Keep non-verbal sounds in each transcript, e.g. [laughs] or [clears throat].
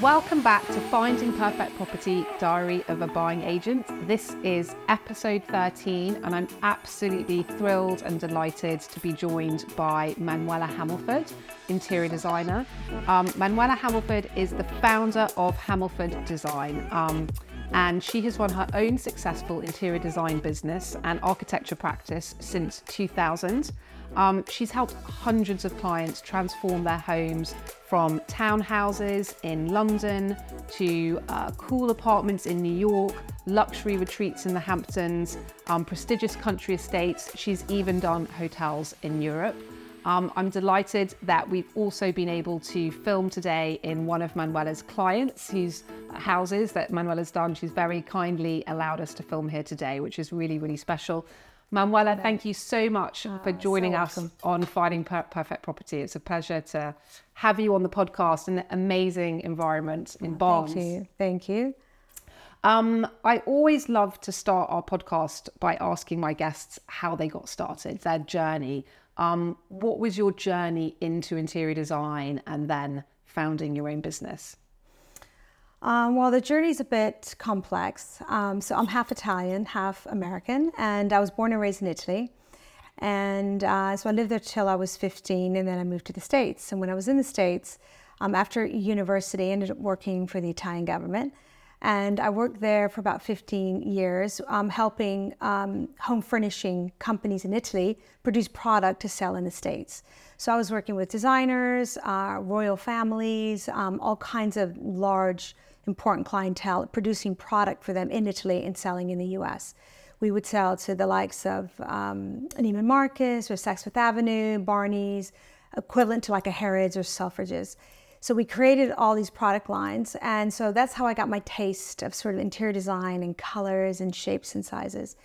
Welcome back to Finding Perfect Property Diary of a Buying Agent. This is episode 13, and I'm absolutely thrilled and delighted to be joined by Manuela Hamilford, interior designer. Um, Manuela Hamilford is the founder of Hamilford Design. Um, and she has run her own successful interior design business and architecture practice since 2000. Um, she's helped hundreds of clients transform their homes from townhouses in London to uh, cool apartments in New York, luxury retreats in the Hamptons, um, prestigious country estates. She's even done hotels in Europe. Um, I'm delighted that we've also been able to film today in one of Manuela's clients whose houses that Manuela's done. She's very kindly allowed us to film here today, which is really, really special. Manuela, thank you so much oh, for joining so us on Finding per- Perfect Property. It's a pleasure to have you on the podcast in an amazing environment in oh, Barnes. Thank you. Thank you. Um, I always love to start our podcast by asking my guests how they got started, their journey. Um, what was your journey into interior design and then founding your own business? Um, well, the journey is a bit complex. Um, so I'm half Italian, half American, and I was born and raised in Italy. And uh, so I lived there till I was 15, and then I moved to the States. And when I was in the States, um, after university, I ended up working for the Italian government. And I worked there for about 15 years, um, helping um, home furnishing companies in Italy produce product to sell in the States. So I was working with designers, uh, royal families, um, all kinds of large important clientele, producing product for them in Italy and selling in the US. We would sell to the likes of um, Neiman Marcus or Saks Fifth Avenue, Barney's, equivalent to like a Harrods or Selfridges. So we created all these product lines. And so that's how I got my taste of sort of interior design and colors and shapes and sizes.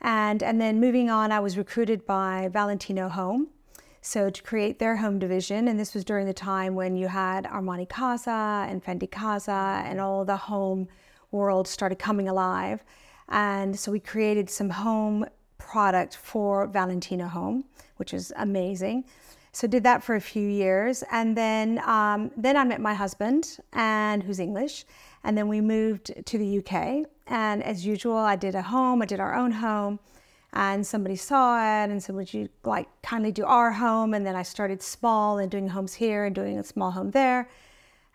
And, and then moving on, I was recruited by Valentino Home, so to create their home division, and this was during the time when you had Armani Casa and Fendi Casa and all the home world started coming alive. And so we created some home product for Valentino Home, which was amazing. So did that for a few years, and then um, then I met my husband, and who's English, and then we moved to the UK. And as usual, I did a home. I did our own home and somebody saw it and said, Would you like kindly do our home? And then I started small and doing homes here and doing a small home there.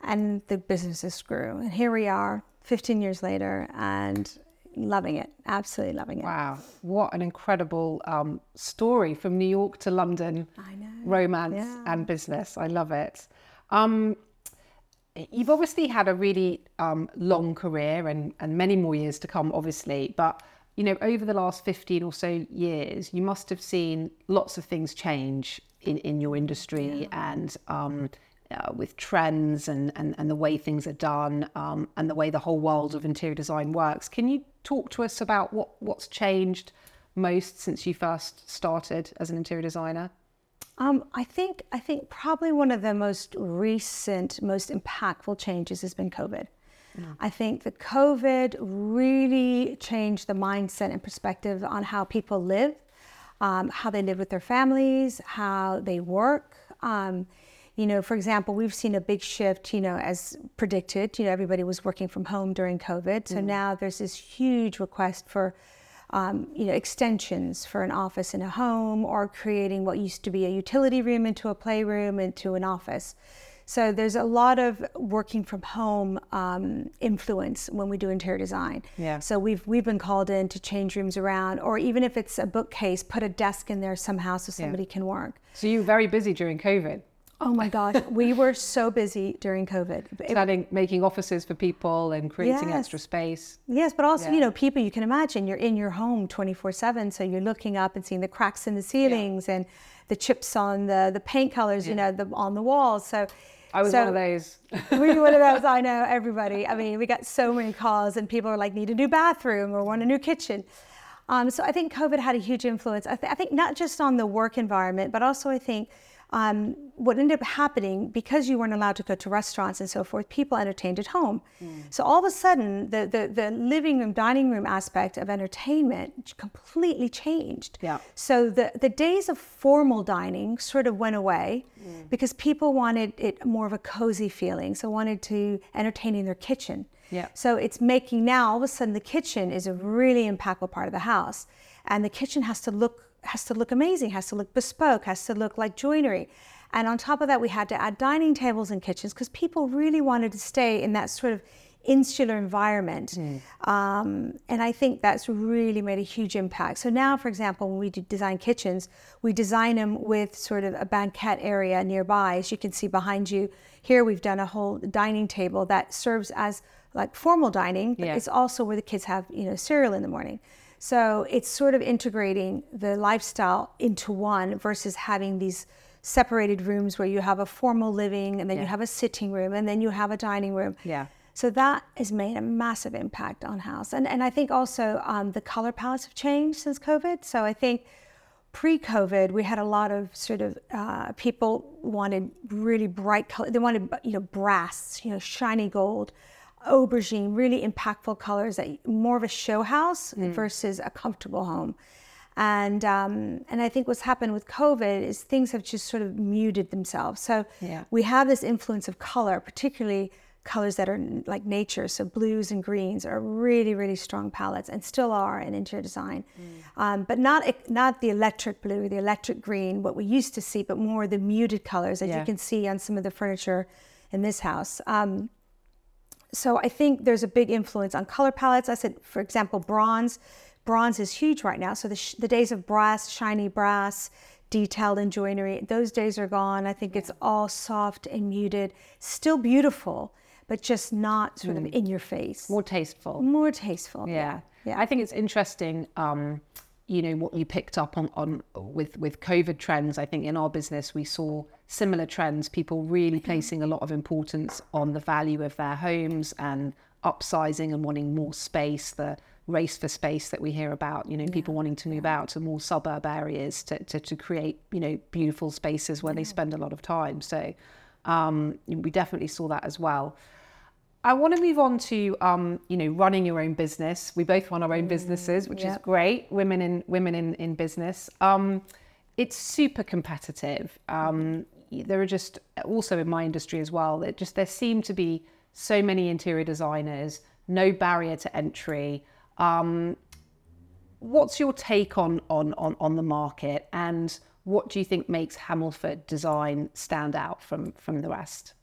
And the businesses grew. And here we are 15 years later and loving it, absolutely loving it. Wow, what an incredible um, story from New York to London. Romance yeah. and business. I love it. Um, you've obviously had a really um, long career and, and many more years to come, obviously, but you know, over the last 15 or so years, you must have seen lots of things change in, in your industry yeah. and um, uh, with trends and, and, and the way things are done um, and the way the whole world of interior design works. Can you talk to us about what, what's changed most since you first started as an interior designer? Um, I think I think probably one of the most recent, most impactful changes has been COVID. I think the COVID really changed the mindset and perspective on how people live, um, how they live with their families, how they work. Um, you know, for example, we've seen a big shift, you know, as predicted. You know, everybody was working from home during COVID. So mm. now there's this huge request for, um, you know, extensions for an office in a home or creating what used to be a utility room into a playroom into an office. So there's a lot of working from home um, influence when we do interior design. Yeah. So we've we've been called in to change rooms around, or even if it's a bookcase, put a desk in there somehow so somebody yeah. can work. So you were very busy during COVID. Oh my gosh, we were so busy during COVID. Starting making offices for people and creating yes. extra space. Yes, but also, yeah. you know, people you can imagine you're in your home 24/7, so you're looking up and seeing the cracks in the ceilings yeah. and the chips on the the paint colors, yeah. you know, the, on the walls. So I was so, one of those. we [laughs] were one of those. I know [laughs] everybody. I mean, we got so many calls, and people are like, "Need a new bathroom or want a new kitchen." Um, so I think COVID had a huge influence. I, th- I, think not just on the work environment, but also I think um, what ended up happening because you weren't allowed to go to restaurants and so forth, people entertained at home. Mm. So all of a sudden, the, the, the living room, dining room aspect of entertainment completely changed. Yeah. So the, the days of formal dining sort of went away mm. because people wanted it more of a cozy feeling. So wanted to entertain in their kitchen. Yeah. So it's making now all of a sudden the kitchen is a really impactful part of the house, and the kitchen has to look has to look amazing, has to look bespoke, has to look like joinery. And on top of that, we had to add dining tables and kitchens because people really wanted to stay in that sort of insular environment. Mm. Um, and I think that's really made a huge impact. So now, for example, when we design kitchens, we design them with sort of a banquette area nearby. As you can see behind you here, we've done a whole dining table that serves as like formal dining, but yeah. it's also where the kids have, you know, cereal in the morning. So it's sort of integrating the lifestyle into one versus having these separated rooms where you have a formal living and then yeah. you have a sitting room and then you have a dining room. Yeah. So that has made a massive impact on house. And, and I think also um, the color palettes have changed since COVID. So I think pre-COVID, we had a lot of sort of uh, people wanted really bright color. They wanted, you know, brass, you know, shiny gold aubergine, really impactful colors, that more of a show house mm. versus a comfortable home. And um, and I think what's happened with COVID is things have just sort of muted themselves. So yeah. we have this influence of color, particularly colors that are like nature. So blues and greens are really really strong palettes and still are in interior design, mm. um, but not not the electric blue, the electric green, what we used to see, but more the muted colors as yeah. you can see on some of the furniture in this house. Um, so I think there's a big influence on color palettes. I said, for example, bronze. Bronze is huge right now. So the, sh- the days of brass, shiny brass, detailed in joinery, those days are gone. I think it's all soft and muted, still beautiful, but just not sort mm. of in your face. More tasteful. More tasteful. Yeah. Yeah. I think it's interesting. Um, you know what you picked up on, on with with COVID trends. I think in our business we saw similar trends. People really placing a lot of importance on the value of their homes and upsizing and wanting more space. The race for space that we hear about. You know, yeah. people wanting to move out to more suburb areas to to, to create you know beautiful spaces where yeah. they spend a lot of time. So um, we definitely saw that as well. I want to move on to um, you know running your own business. We both run our own businesses, which yep. is great. Women in women in in business. Um, it's super competitive. Um, there are just also in my industry as well. That just there seem to be so many interior designers, no barrier to entry. Um, what's your take on on on on the market, and what do you think makes Hamilford Design stand out from from the rest?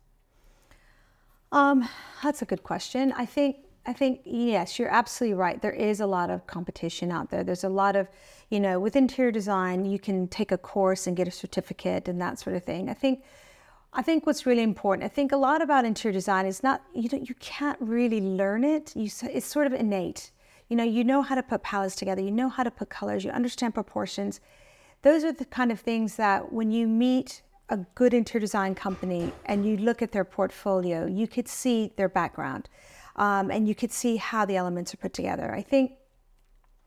Um, that's a good question. I think I think yes, you're absolutely right. There is a lot of competition out there. There's a lot of, you know, with interior design, you can take a course and get a certificate and that sort of thing. I think I think what's really important, I think a lot about interior design is not you know you can't really learn it. You it's sort of innate. You know, you know how to put palettes together, you know how to put colors, you understand proportions. Those are the kind of things that when you meet a good interior design company and you look at their portfolio, you could see their background um, and you could see how the elements are put together. I think,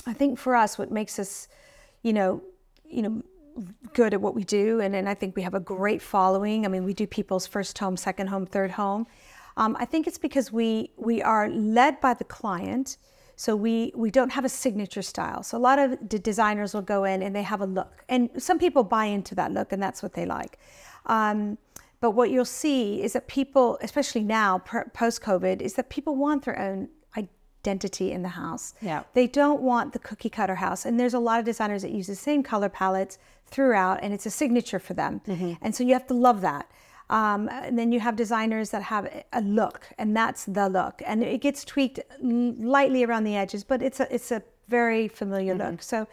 I think for us, what makes us, you know, you know, good at what we do, and, and I think we have a great following. I mean, we do people's first home, second home, third home. Um, I think it's because we we are led by the client so we we don't have a signature style. So a lot of designers will go in and they have a look, and some people buy into that look, and that's what they like. Um, but what you'll see is that people, especially now post COVID, is that people want their own identity in the house. Yeah. They don't want the cookie cutter house. And there's a lot of designers that use the same color palettes throughout, and it's a signature for them. Mm-hmm. And so you have to love that. Um, and then you have designers that have a look, and that's the look, and it gets tweaked lightly around the edges, but it's a it's a very familiar mm-hmm. look. So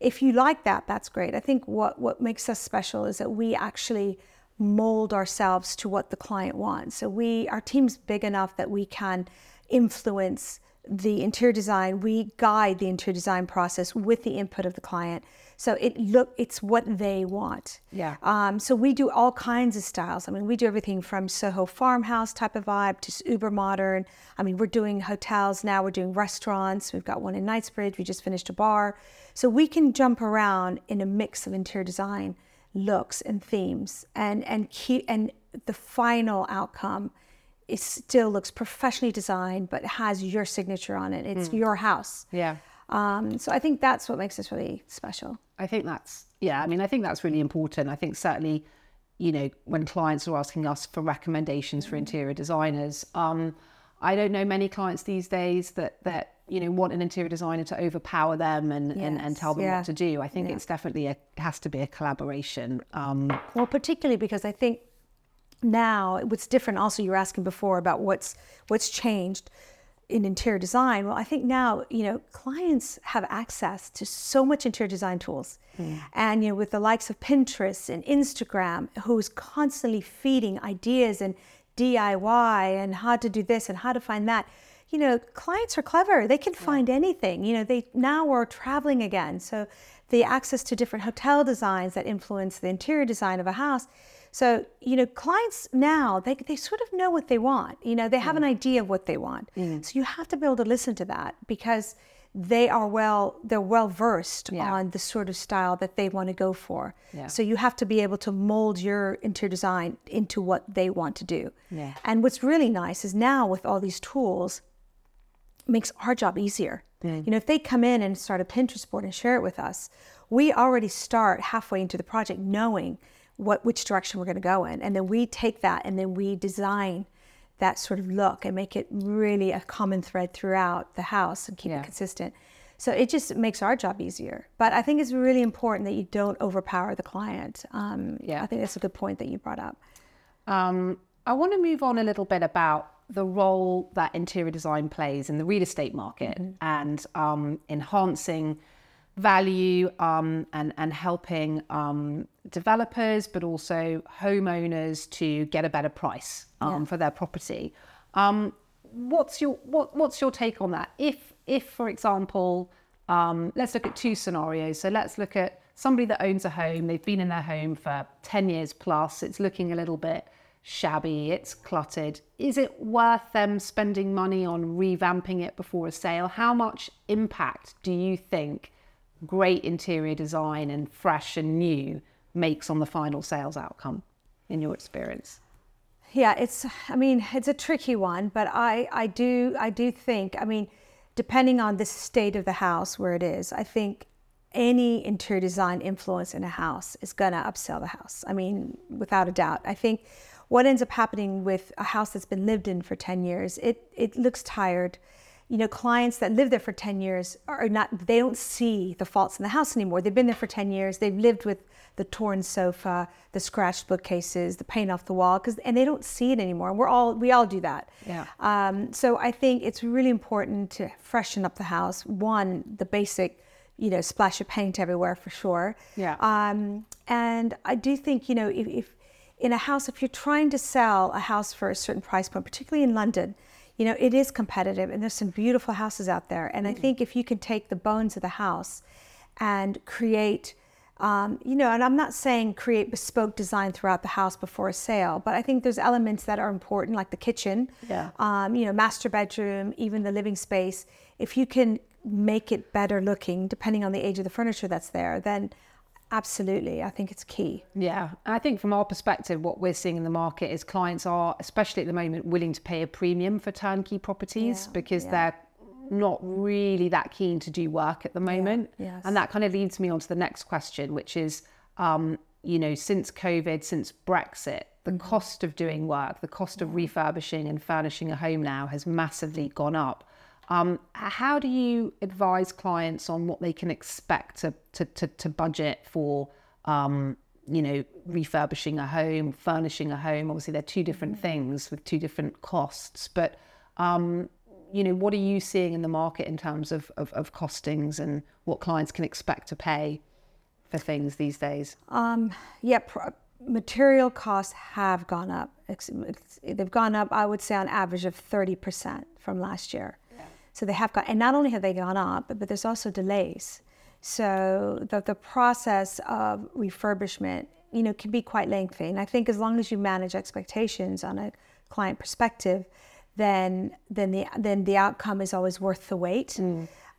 if you like that, that's great. I think what what makes us special is that we actually mold ourselves to what the client wants. So we our team's big enough that we can influence the interior design. We guide the interior design process with the input of the client. So it look it's what they want. Yeah. Um, so we do all kinds of styles. I mean, we do everything from Soho farmhouse type of vibe to uber modern. I mean, we're doing hotels now. We're doing restaurants. We've got one in Knightsbridge. We just finished a bar. So we can jump around in a mix of interior design looks and themes and and keep and the final outcome it still looks professionally designed but has your signature on it it's your house Yeah. um, so i think that's what makes this really special I think that's yeah. I mean, I think that's really important. I think certainly, you know, when clients are asking us for recommendations for interior designers, um, I don't know many clients these days that that you know want an interior designer to overpower them and and, and tell them yeah. what to do. I think it's definitely a has to be a collaboration. Um, Well, particularly because I think now what's different. Also, you were asking before about what's what's changed in interior design. Well, I think now you know clients have access to so much interior design tools, hmm. and you know with the likes of Pinterest and Instagram, who's constantly feeding ideas and DIY and how to do this and how to find that. You know, clients are clever. They can find anything. You know, they now are traveling again. So the access to different hotel designs that influence the interior design of a house. So, you know, clients now, they, they sort of know what they want. You know, they have an mm. idea of what they want. Mm. So you have to be able to listen to that because they are well, they're well versed Yeah. on the sort of style that they want to go for. Yeah. So you have to be able to mold your interior design into what they want to do. Yeah. And what's really nice is now with all these tools, makes our job easier. Mm. You know, if they come in and start a Pinterest board and share it with us, we already start halfway into the project knowing what which direction we're going to go in, and then we take that and then we design that sort of look and make it really a common thread throughout the house and keep Yeah. it consistent. So it just makes our job easier. But I think it's really important that you don't overpower the client. Um, Yeah. I think that's a good point that you brought up. Um, I want to move on a little bit about the role that interior design plays in the real estate market and um, enhancing value um, and, and helping um, developers, but also homeowners to get a better price um, for their property. Um, what's your what, what's your take on that? If if for example, um, let's look at two scenarios. So let's look at somebody that owns a home. They've been in their home for ten years plus. It's looking a little bit shabby. It's cluttered. Is it worth them spending money on revamping it before a sale? How much impact do you think great interior design and fresh and new makes on the final sales outcome in your experience? Yeah, it's I mean, it's a tricky one, but I I do I do think, I mean, depending on the state of the house where it is, I think any interior design influence in a house is going to upsell the house. I mean, without a doubt. I think what ends up happening with a house that's been lived in for 10 years, it it looks tired. You know, clients that live there for 10 years are not they don't see the faults in the house anymore. They've been there for 10 years. They've lived with the torn sofa, the scratched bookcases, the paint off the wall, because and they don't see it anymore. We're all we all do that. Yeah. Um, so I think it's really important to freshen up the house. One, the basic, you know, splash of paint everywhere for sure. Yeah. Um, and I do think you know if, if in a house, if you're trying to sell a house for a certain price point, particularly in London, you know it is competitive, and there's some beautiful houses out there. And I think if you can take the bones of the house and create um, you know, and I'm not saying create bespoke design throughout the house before a sale, but I think there's elements that are important, like the kitchen, Yeah. um, you know, master bedroom, even the living space. If you can make it better looking, depending on the age of the furniture that's there, then absolutely, I think it's key. Yeah, I think from our perspective, what we're seeing in the market is clients are, especially at the moment, willing to pay a premium for turnkey properties Yeah, because yeah. they're not really that keen to do work at the moment. yes. And that kind of leads me on to the next question, which is, um, you know, since COVID, since Brexit, the Mm-hmm. cost of doing work, the cost of refurbishing and furnishing a home now has massively gone up. Um, how do you advise clients on what they can expect to to, to, to budget for, um, you know, refurbishing a home, furnishing a home? Obviously, they're two different things with two different costs. But, um, you know, what are you seeing in the market in terms of, of, of costings and what clients can expect to pay for things these days? Um, yeah, pr- material costs have gone up. Ex- it's- They've gone up, I would say, on average of 30% from last year. So they have gone, and not only have they gone up, but there's also delays. So the, the process of refurbishment, you know, can be quite lengthy. And I think as long as you manage expectations on a client perspective, then then the then the outcome is always worth the wait.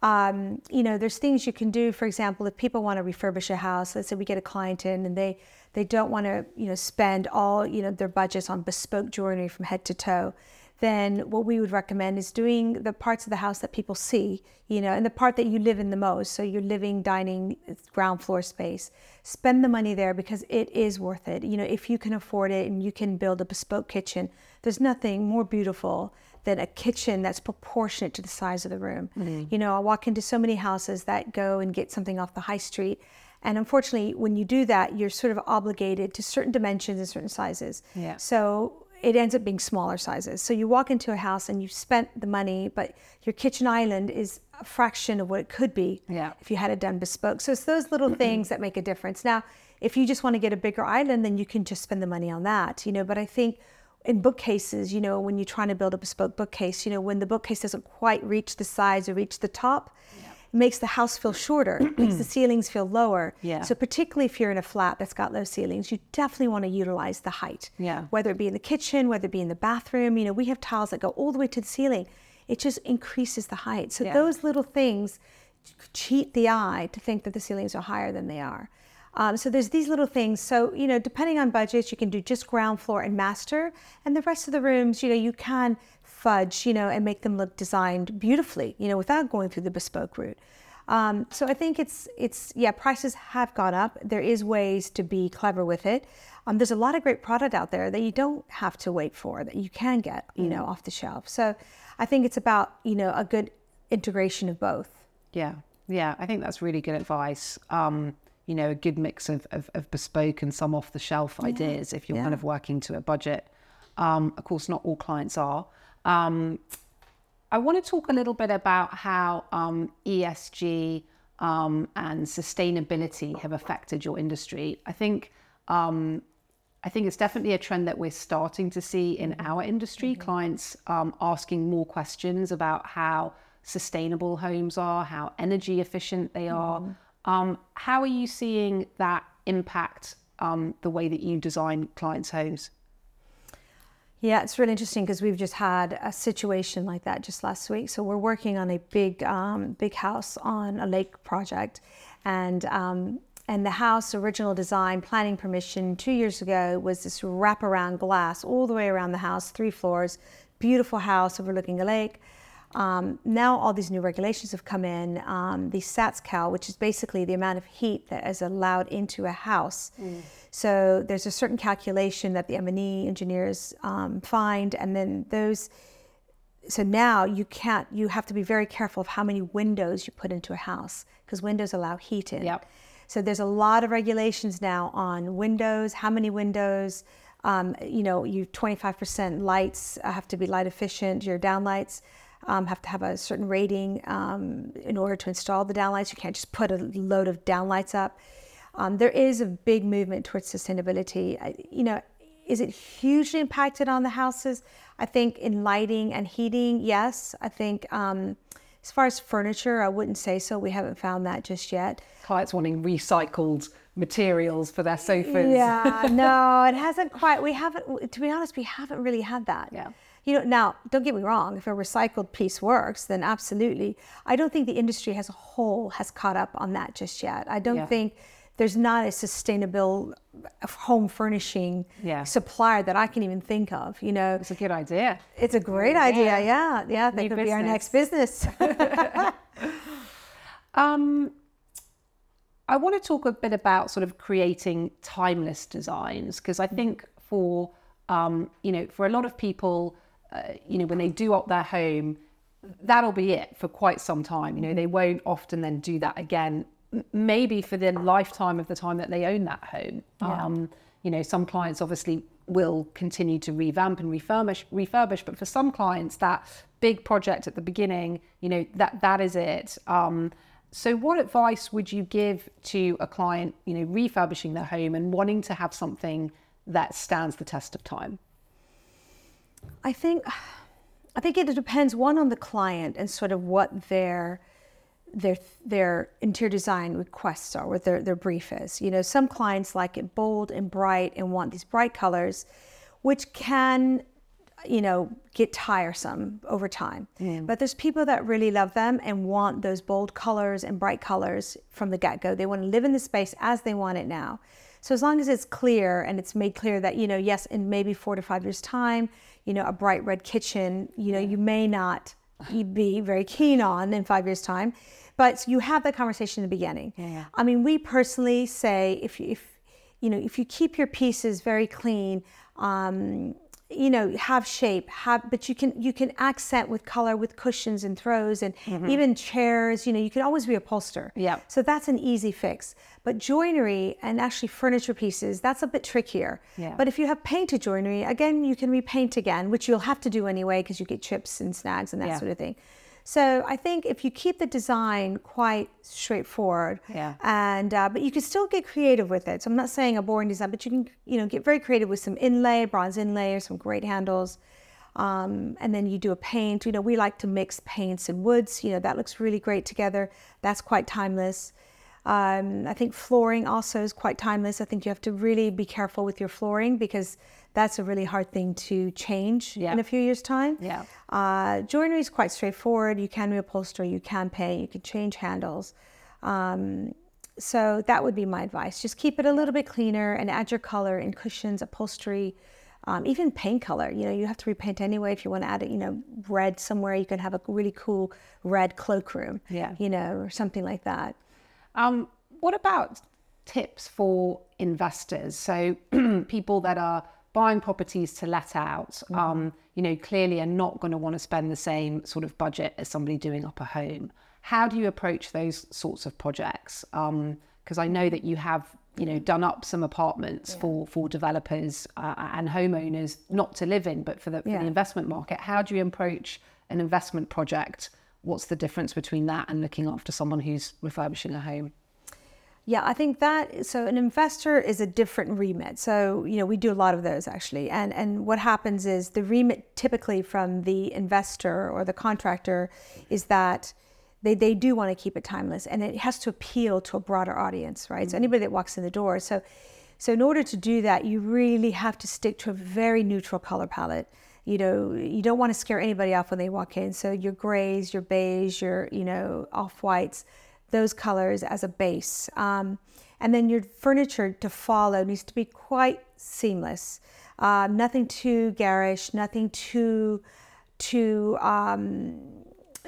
Um, you know, there's things you can do. For example, if people want to refurbish a house, let's say we get a client in and they they don't want to, you know, spend all, you know, their budgets on bespoke joinery from head to toe, then what we would recommend is doing the parts of the house that people see, you know, and the part that you live in the most. So your living, dining, ground floor space. Spend the money there because it is worth it. You know, if you can afford it and you can build a bespoke kitchen, there's nothing more beautiful than a kitchen that's proportionate to the size of the room. Mm-hmm. You know, I walk into so many houses that go and get something off the high street. And unfortunately, when you do that, you're sort of obligated to certain dimensions and certain sizes. Yeah. So it ends up being smaller sizes. So you walk into a house and you've spent the money, but your kitchen island is a fraction of what it could be yeah. if you had it done bespoke. So it's those little [clears throat] things that make a difference. Now, if you just want to get a bigger island, then you can just spend the money on that, you know. But I think in bookcases, you know, when you're trying to build a bespoke bookcase, you know, when the bookcase doesn't quite reach the sides or reach the top, yeah. Makes the house feel shorter, [clears throat] makes the ceilings feel lower. Yeah. So particularly if you're in a flat that's got low ceilings, you definitely want to utilize the height. Yeah. Whether it be in the kitchen, whether it be in the bathroom, you know, we have tiles that go all the way to the ceiling. It just increases the height. So Yeah. those little things cheat the eye to think that the ceilings are higher than they are. Um, so there's these little things. So you know, depending on budgets, you can do just ground floor and master, and the rest of the rooms, you know, you can fudge, you know, and make them look designed beautifully, you know, without going through the bespoke route. Um, so I think it's it's yeah, prices have gone up. There is ways to be clever with it. Um, there's a lot of great product out there that you don't have to wait for that you can get, you know, off the shelf. So I think it's about you know a good integration of both. Yeah, yeah, I think that's really good advice. Um, you know, a good mix of, of, of bespoke and some off the shelf ideas if you're yeah. kind of working to a budget. Um, of course, not all clients are. Um, I want to talk a little bit about how um, ESG um, and sustainability have affected your industry. I think um, I think it's definitely a trend that we're starting to see in our industry. Clients um, asking more questions about how sustainable homes are, how energy efficient they are. Um, how are you seeing that impact um, the way that you design clients' homes? Yeah, it's really interesting because we've just had a situation like that just last week. So we're working on a big, um, big house on a lake project, and um, and the house original design planning permission two years ago was this wraparound glass all the way around the house, three floors, beautiful house overlooking a lake. Um, now all these new regulations have come in. Um, the SATS-CAL, which is basically the amount of heat that is allowed into a house. So there's a certain calculation that the M&E engineers um, find, and then those. So now you can't. You have to be very careful of how many windows you put into a house because windows allow heat in. Yep. So there's a lot of regulations now on windows, how many windows. Um, you know, you 25% lights have to be light efficient. Your downlights um, have to have a certain rating um, in order to install the downlights. You can't just put a load of downlights up. Um, there is a big movement towards sustainability. I, you know, is it hugely impacted on the houses? I think in lighting and heating, yes. I think um, as far as furniture, I wouldn't say so. We haven't found that just yet. Clients wanting recycled materials for their sofas. Yeah, [laughs] no, it hasn't quite. We haven't. To be honest, we haven't really had that. Yeah. You know, now don't get me wrong. If a recycled piece works, then absolutely. I don't think the industry as a whole has caught up on that just yet. I don't Yeah. think there's not a sustainable home furnishing Yeah. supplier that I can even think of. You know, It's a good idea. it's a great idea. Yeah, yeah, that New could be our next business. [laughs] Um, I want to talk a bit about sort of creating timeless designs because I think for um, you know for a lot of people, uh, you know, when they do up their home, that'll be it for quite some time. You know, they won't often then do that again. Maybe for the lifetime of the time that they own that home. Um, you know, some clients obviously will continue to revamp and refurbish, refurbish, but for some clients, that big project at the beginning, you know, that that is it. Um, so, what advice would you give to a client, you know, refurbishing their home and wanting to have something that stands the test of time? I think I think it depends one on the client and sort of what their their their interior design requests are, what their their brief is. You know, some clients like it bold and bright and want these bright colors, which can you know get tiresome over time. Mm. But there's people that really love them and want those bold colors and bright colors from the get-go. They want to live in the space as they want it now. So as long as it's clear and it's made clear that, you know, yes, in maybe four to five years' time, you know, a bright red kitchen, you know, you may not be very keen on in five years' time. But you have that conversation in the beginning. Yeah, yeah. I mean, we personally say if if you know if you keep your pieces very clean, um, you know, have shape, have but you can you can accent with color with cushions and throws and even chairs. You know, you can always reupholster. Mm-hmm. Yeah. So that's an easy fix. But joinery and actually furniture pieces, that's a bit trickier. Yeah. But if you have painted joinery, again, you can repaint again, which you'll have to do anyway because you get chips and snags and that Yeah. sort of thing. So I think if you keep the design quite straightforward, Yeah. and uh, but you can still get creative with it. So I'm not saying a boring design, but you can you know get very creative with some inlay, bronze inlay, or some great handles. Um, and then you do a paint. You know, we like to mix paints and woods. You know, that looks really great together. That's quite timeless. Um, I think flooring also is quite timeless. I think you have to really be careful with your flooring because that's a really hard thing to change Yeah. in a few years' time. Yeah. Uh, joinery is quite straightforward. You can reupholster, you can paint, you can change handles. Um, so that would be my advice. Just keep it a little bit cleaner and add your color in cushions, upholstery, um, even paint color. You know, you have to repaint anyway. If you want to add it, you know, red somewhere, you can have a really cool red cloakroom. Yeah. You know, or something like that. Um, what about tips for investors? So [clears throat] people that are buying properties to let out, um, you know, clearly are not going to want to spend the same sort of budget as somebody doing up a home. How do you approach those sorts of projects? Because I know that you have, you know, done up some apartments for for developers uh, and homeowners, not to live in, but for the, for the investment market. How do you approach an investment project? What's the difference between that and looking after someone who's refurbishing a home? Yeah, I think that so an investor is a different remit. So, you know, we do a lot of those actually. And and what happens is the remit typically from the investor or the contractor is that they, they do want to keep it timeless and it has to appeal to a broader audience, right? So mm-hmm. anybody that walks in the door. So so in order to do that, you really have to stick to a very neutral color palette. You know, you don't want to scare anybody off when they walk in. So your grays, your beige, your, you know, off whites, those colors as a base. Um, and then your furniture to follow needs to be quite seamless. Um, nothing too garish, nothing too too um,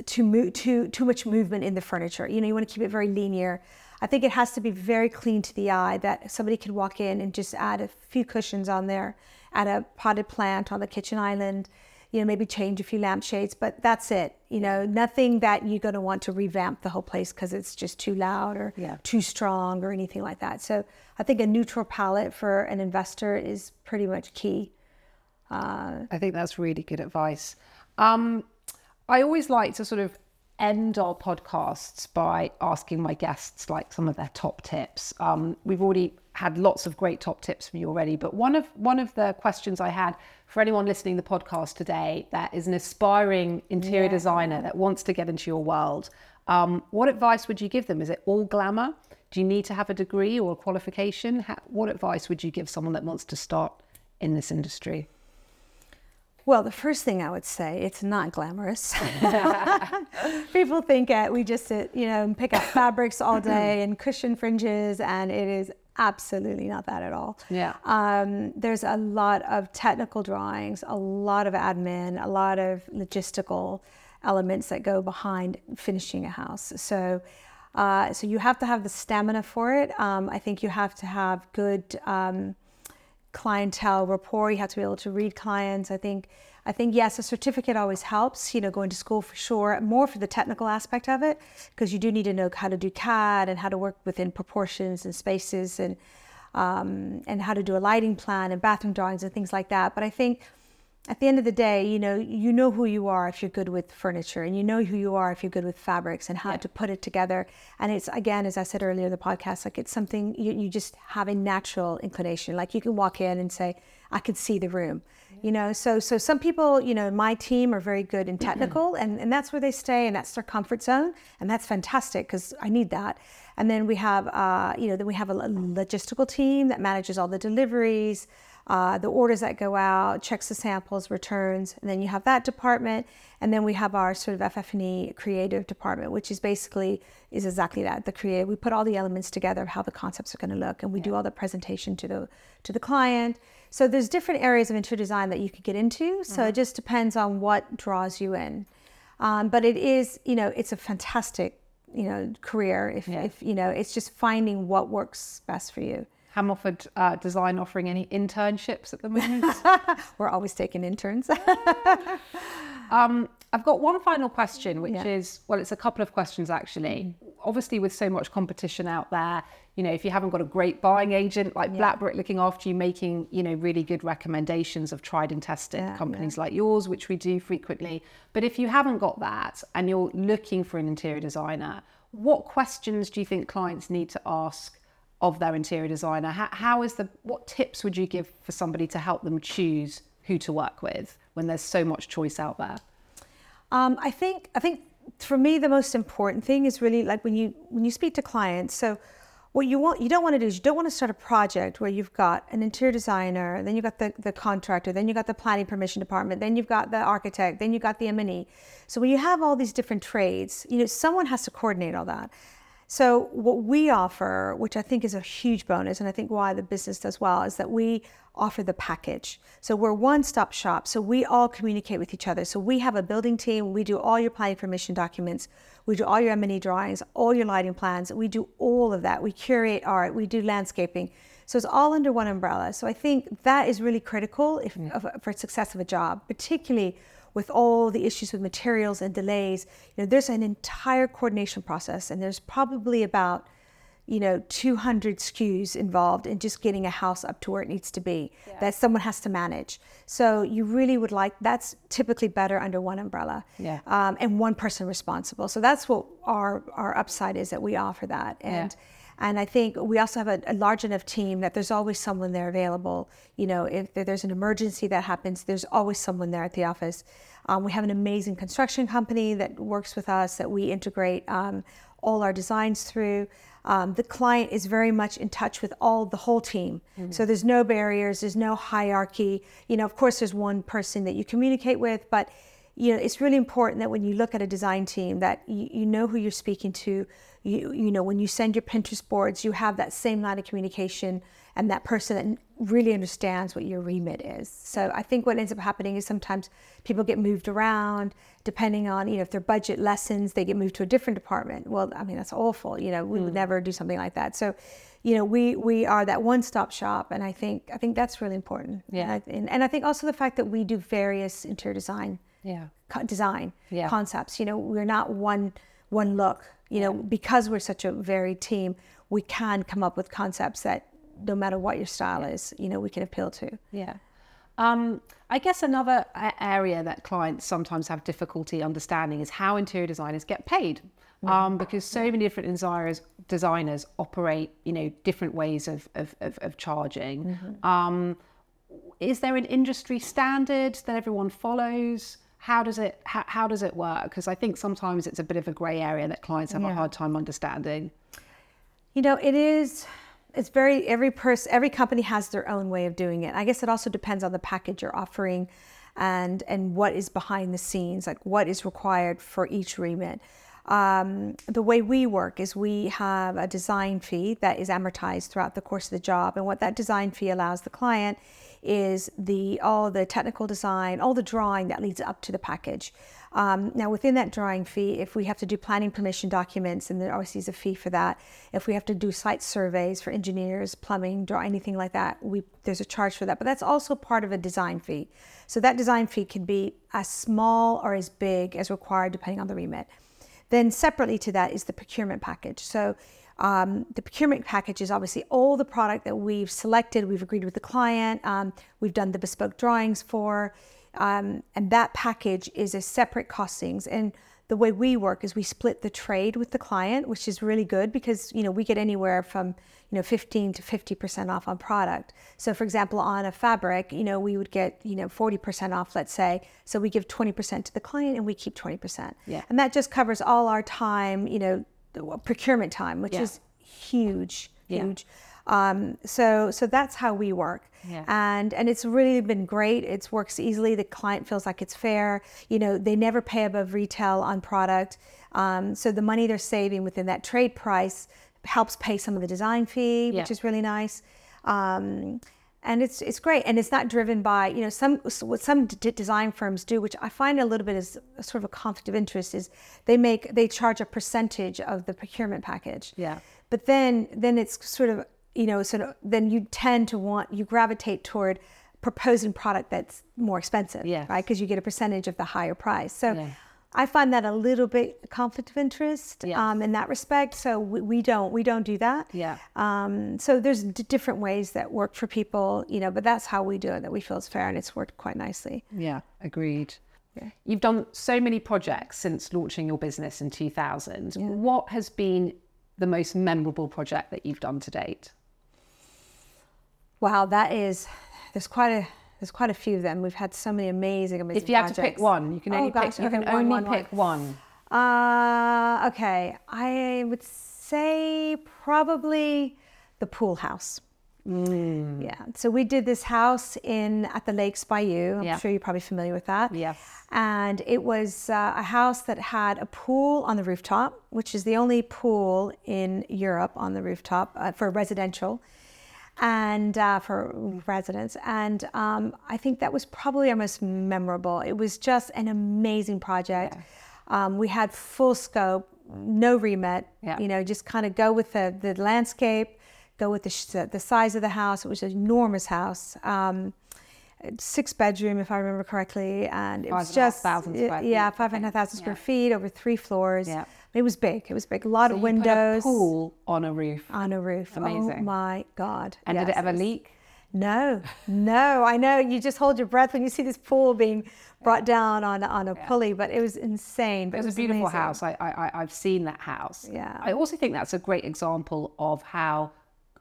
too move too too much movement in the furniture. You know, you want to keep it very linear. I think it has to be very clean to the eye that somebody can walk in and just add a few cushions on there, add a potted plant on the kitchen island, you know, maybe change a few lampshades, but that's it. You know, nothing that you're going to want to revamp the whole place because it's just too loud or Yeah. too strong or anything like that. So I think a neutral palette for an investor is pretty much key. I think that's really good advice. Um, I always like to sort of end our podcasts by asking my guests like some of their top tips. Um, we've already had lots of great top tips from you already, but one of one of the questions I had for anyone listening to the podcast today that is an aspiring interior designer that wants to get into your world, um, what advice would you give them? Is it all glamour? Do you need to have a degree or a qualification? How, what advice would you give someone that wants to start in this industry? Well, the first thing I would say, it's not glamorous. [laughs] [laughs] People think uh, we just sit, you know, and pick up [laughs] fabrics all [clears throat] day and cushion fringes, and it is absolutely not that at all. Yeah. Um, there's a lot of technical drawings, a lot of admin, a lot of logistical elements that go behind finishing a house. So, uh, so you have to have the stamina for it. Um, I think you have to have good. Um, clientele rapport. You have to be able to read clients. I think, I think yes, a certificate always helps. You know, going to school for sure. More for the technical aspect of it, because you do need to know how to do CAD and how to work within proportions and spaces and um, and how to do a lighting plan and bathroom drawings and things like that. But I think at the end of the day, you know, you know who you are if you're good with furniture, and you know who you are if you're good with fabrics and how to put it together. And it's again, as I said earlier in the podcast, like it's something you, you just have a natural inclination. Like you can walk in and say, "I can see the room," you know. So, so some people, you know, my team are very good in technical, [clears throat] and and that's where they stay, and that's their comfort zone, and that's fantastic because I need that. And then we have, uh, you know, then we have a lo- logistical team that manages all the deliveries. Uh, the orders that go out, checks the samples, returns, and then you have that department, and then we have our sort of FF&E creative department, which is basically is exactly that the creative. We put all the elements together of how the concepts are going to look, and we yeah. do all the presentation to the to the client. So there's different areas of interior design that you could get into. So mm-hmm. it just depends on what draws you in. Um, but it is, you know, it's a fantastic, you know, career. If, yeah. if you know, it's just finding what works best for you. Hamilford uh, Design offering any internships at the [laughs] moment? We're always taking interns. [laughs] um, I've got one final question, which yeah. is well, it's a couple of questions actually. Mm. Obviously, with so much competition out there, you know, if you haven't got a great buying agent like yeah. Blackbrick looking after you, making you know really good recommendations of tried and tested yeah, companies like yours, which we do frequently. But if you haven't got that and you're looking for an interior designer, what questions do you think clients need to ask? Of their interior designer? How, how is the what tips would you give for somebody to help them choose who to work with when there's so much choice out there? Um, I think I think for me the most important thing is really like when you when you speak to clients. So what you want you don't want to do is you don't want to start a project where you've got an interior designer, then you've got the, the contractor, then you've got the planning permission department, then you've got the architect, then you've got the M&E. So when you have all these different trades, you know someone has to coordinate all that. So, what we offer, which I think is a huge bonus, and I think why the business does well, is that we offer the package. So, we're one stop shop. So, we all communicate with each other. So, we have a building team. We do all your planning permission documents. We do all your M&E drawings, all your lighting plans. We do all of that. We curate art. We do landscaping. So, it's all under one umbrella. So, I think that is really critical if, mm. yeah. for success of a job, particularly with all the issues with materials and delays, you know, there's an entire coordination process, and there's probably about you know 200 SKUs involved in just getting a house up to where it needs to be yeah. that someone has to manage. So you really would like that's typically better under one umbrella yeah. um, and one person responsible. So that's what our our upside is that we offer that and. Yeah and I think we also have a, a, large enough team that there's always someone there available. You know, if there's an emergency that happens, there's always someone there at the office. Um, we have an amazing construction company that works with us that we integrate um, all our designs through. Um, the client is very much in touch with all the whole team. Mm-hmm. So there's no barriers, there's no hierarchy. You know, of course, there's one person that you communicate with, but you know, it's really important that when you look at a design team, that you, you know who you're speaking to you, you know, when you send your Pinterest boards, you have that same line of communication and that person that really understands what your remit is. So I think what ends up happening is sometimes people get moved around depending on, you know, if their budget lessens, they get moved to a different department. Well, I mean, that's awful. You know, we mm. would never do something like that. So, you know, we we are that one-stop shop, and I think I think that's really important. Yeah, and I, and, and I think also the fact that we do various interior design, yeah, co- design yeah. concepts. You know, we're not one one look you know, because we're such a varied team, we can come up with concepts that no matter what your style is, you know, we can appeal to. Yeah. Um, I guess another area that clients sometimes have difficulty understanding is how interior designers get paid. Um, because so many different designers, designers operate, you know, different ways of, of, of, of charging. Mm-hmm. Um, is there an industry standard that everyone follows? How does it how, how does it work? Because i think sometimes it's a bit of a gray area that clients have yeah. a hard time understanding. You know it is it's very every person every company has their own way of doing it. I guess it also depends on the package you're offering and and what is behind the scenes like what is required for each remit. Um, the way we work is we have a design fee that is amortized throughout the course of the job. And what that design fee allows the client is the all the technical design, all the drawing that leads up to the package. Um, now, within that drawing fee, if we have to do planning permission documents, and there obviously is a fee for that. If we have to do site surveys for engineers, plumbing, draw anything like that, we there's a charge for that. But that's also part of a design fee. So that design fee can be as small or as big as required, depending on the remit. Then separately to that is the procurement package. So um, the procurement package is obviously all the product that we've selected, we've agreed with the client, um, we've done the bespoke drawings for, um, and that package is a separate costings. And the way we work is we split the trade with the client, which is really good because you know we get anywhere from you know 15 to 50 percent off on product. So for example, on a fabric, you know we would get you know 40 percent off, let's say. So we give 20 percent to the client and we keep 20 percent. Yeah. And that just covers all our time, you know, procurement time, which yeah. is huge, huge. Um, so so that's how we work. Yeah. And and it's really been great. It works easily. The client feels like it's fair. You know, they never pay above retail on product. Um, so the money they're saving within that trade price helps pay some of the design fee, Yeah. which is really nice. Um, and it's it's great, and it's not driven by you know some what some d- design firms do, which I find a little bit is a sort of a conflict of interest. Is they make they charge a percentage of the procurement package. Yeah. But then then it's sort of you know sort of then you tend to want you gravitate toward proposing product that's more expensive, Yes. right? Because you get a percentage of the higher price. So. Yeah. I find that a little bit conflict of interest Yes. um, in that respect. So we, we don't we don't do that. Yeah. Um, so there's d- different ways that work for people, you know, but that's how we do it. That we feel is fair, and it's worked quite nicely. Yeah, agreed. You've done so many projects since launching your business in 2000. What has been the most memorable project that you've done to date? Wow, that is there's quite a there's quite a few of them. We've had so many amazing, amazing. If you had to pick projects. one, you can Oh, only gosh, pick. You okay, can one, only one, one. pick one. Uh, okay, I would say probably the pool house. Mm. Yeah. So we did this house in at the Lakes Bayou. I'm Yeah. sure you're probably familiar with that. Yes. And it was uh, a house that had a pool on the rooftop, which is the only pool in Europe on the rooftop uh, for residential and uh, for residents. And um, I think that was probably our most memorable. It was just an amazing project. Um, we had full scope, no remit. Yeah. You know, just kind of go with the, the landscape, go with the, sh- the size of the house. It was an enormous house. Um, six bedroom, if I remember correctly, and it was Five half just thousand square yeah, feet, five and a half thousand Yeah. square feet over three floors. Yeah. It was big. It was big. A lot So of you put a windows pool on a roof. on a roof. Amazing. Oh Amazing. my god! And did it ever was- leak? No, no. I know you just hold your breath when you see this pool being brought down on on a pulley, but it was insane. But It was a beautiful amazing. house. I, I, I've seen that house. Yeah. I also think that's a great example of how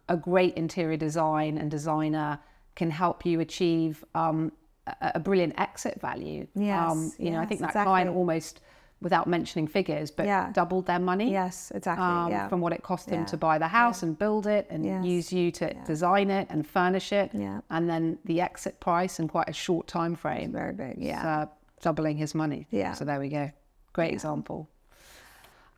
a great interior design and designer can help you achieve um, a, a brilliant exit value. Yes, Um, you know, I think that client almost, without mentioning figures, but Yeah. doubled their money. Yes, exactly. um, yeah. from what it cost them Yeah. to buy the house and build it and Yes. use you to design it and furnish it. Yeah. And then the exit price in quite a short time frame. Very big. Yeah. Uh, doubling his money. Yeah. So there we go. Great example.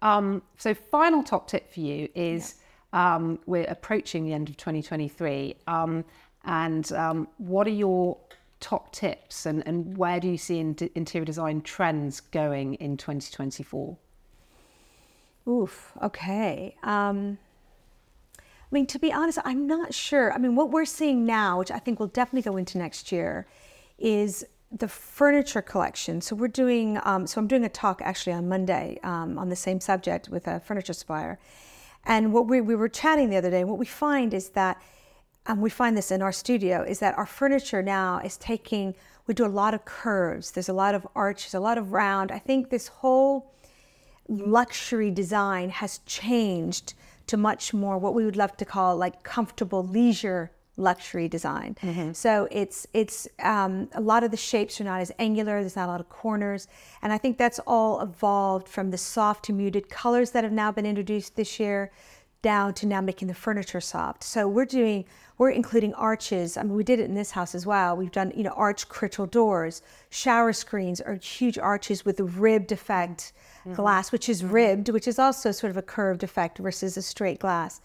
Um, so final top tip for you is um, we're approaching the end of 2023. Um, and um, what are your top tips and, and where do you see in interior design trends going in 2024? Oof. Okay. Um, I mean, to be honest, I'm not sure. I mean, what we're seeing now, which I think will definitely go into next year, is the furniture collection. So we're doing. Um, so I'm doing a talk actually on Monday um, on the same subject with a furniture supplier, and what we we were chatting the other day. What we find is that. Um, we find this in our studio is that our furniture now is taking we do a lot of curves there's a lot of arches a lot of round i think this whole luxury design has changed to much more what we would love to call like comfortable leisure luxury design. So it's it's um, a lot of the shapes are not as angular. There's not a lot of corners, and I think that's all evolved from the soft to muted colors that have now been introduced this year, down to now making the furniture soft. So we're doing we're including arches. I mean, we did it in this house as well. We've done you know arch crystal doors, shower screens are huge arches with ribbed effect glass, which is ribbed, which is also sort of a curved effect versus a straight glass.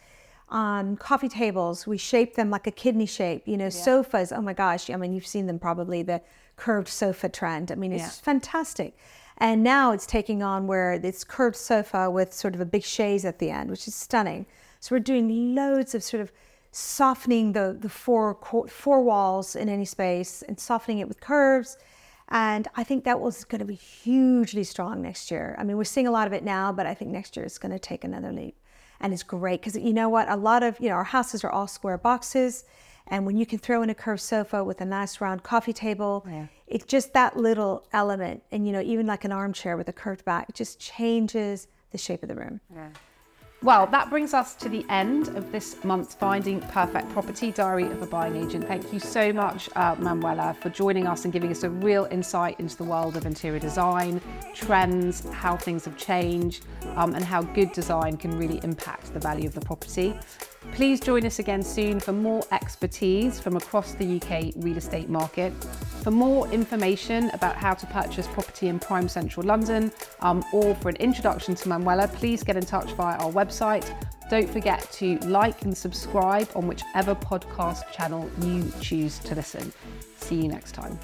Um, coffee tables, we shape them like a kidney shape. You know, sofas. Oh my gosh! I mean, you've seen them probably the curved sofa trend. I mean, it's Yeah. fantastic. And now it's taking on where it's curved sofa with sort of a big chaise at the end, which is stunning. So we're doing loads of sort of softening the the four four walls in any space and softening it with curves. And I think that was going to be hugely strong next year. I mean, we're seeing a lot of it now, but I think next year it's going to take another leap. And it's great because you know what? A lot of, you know, our houses are all square boxes. And when you can throw in a curved sofa with a nice round coffee table, Yeah. it's just that little element. And, you know, even like an armchair with a curved back, it just changes the shape of the room. Well, that brings us to the end of this month's Finding Perfect Property Diary of a Buying Agent. Thank you so much, uh, Manuela, for joining us and giving us a real insight into the world of interior design, trends, how things have changed, um, and how good design can really impact the value of the property. Please join us again soon for more expertise from across the UK real estate market. For more information about how to purchase property in prime central London um, or for an introduction to Manuela, please get in touch via our website. Don't forget to like and subscribe on whichever podcast channel you choose to listen. See you next time.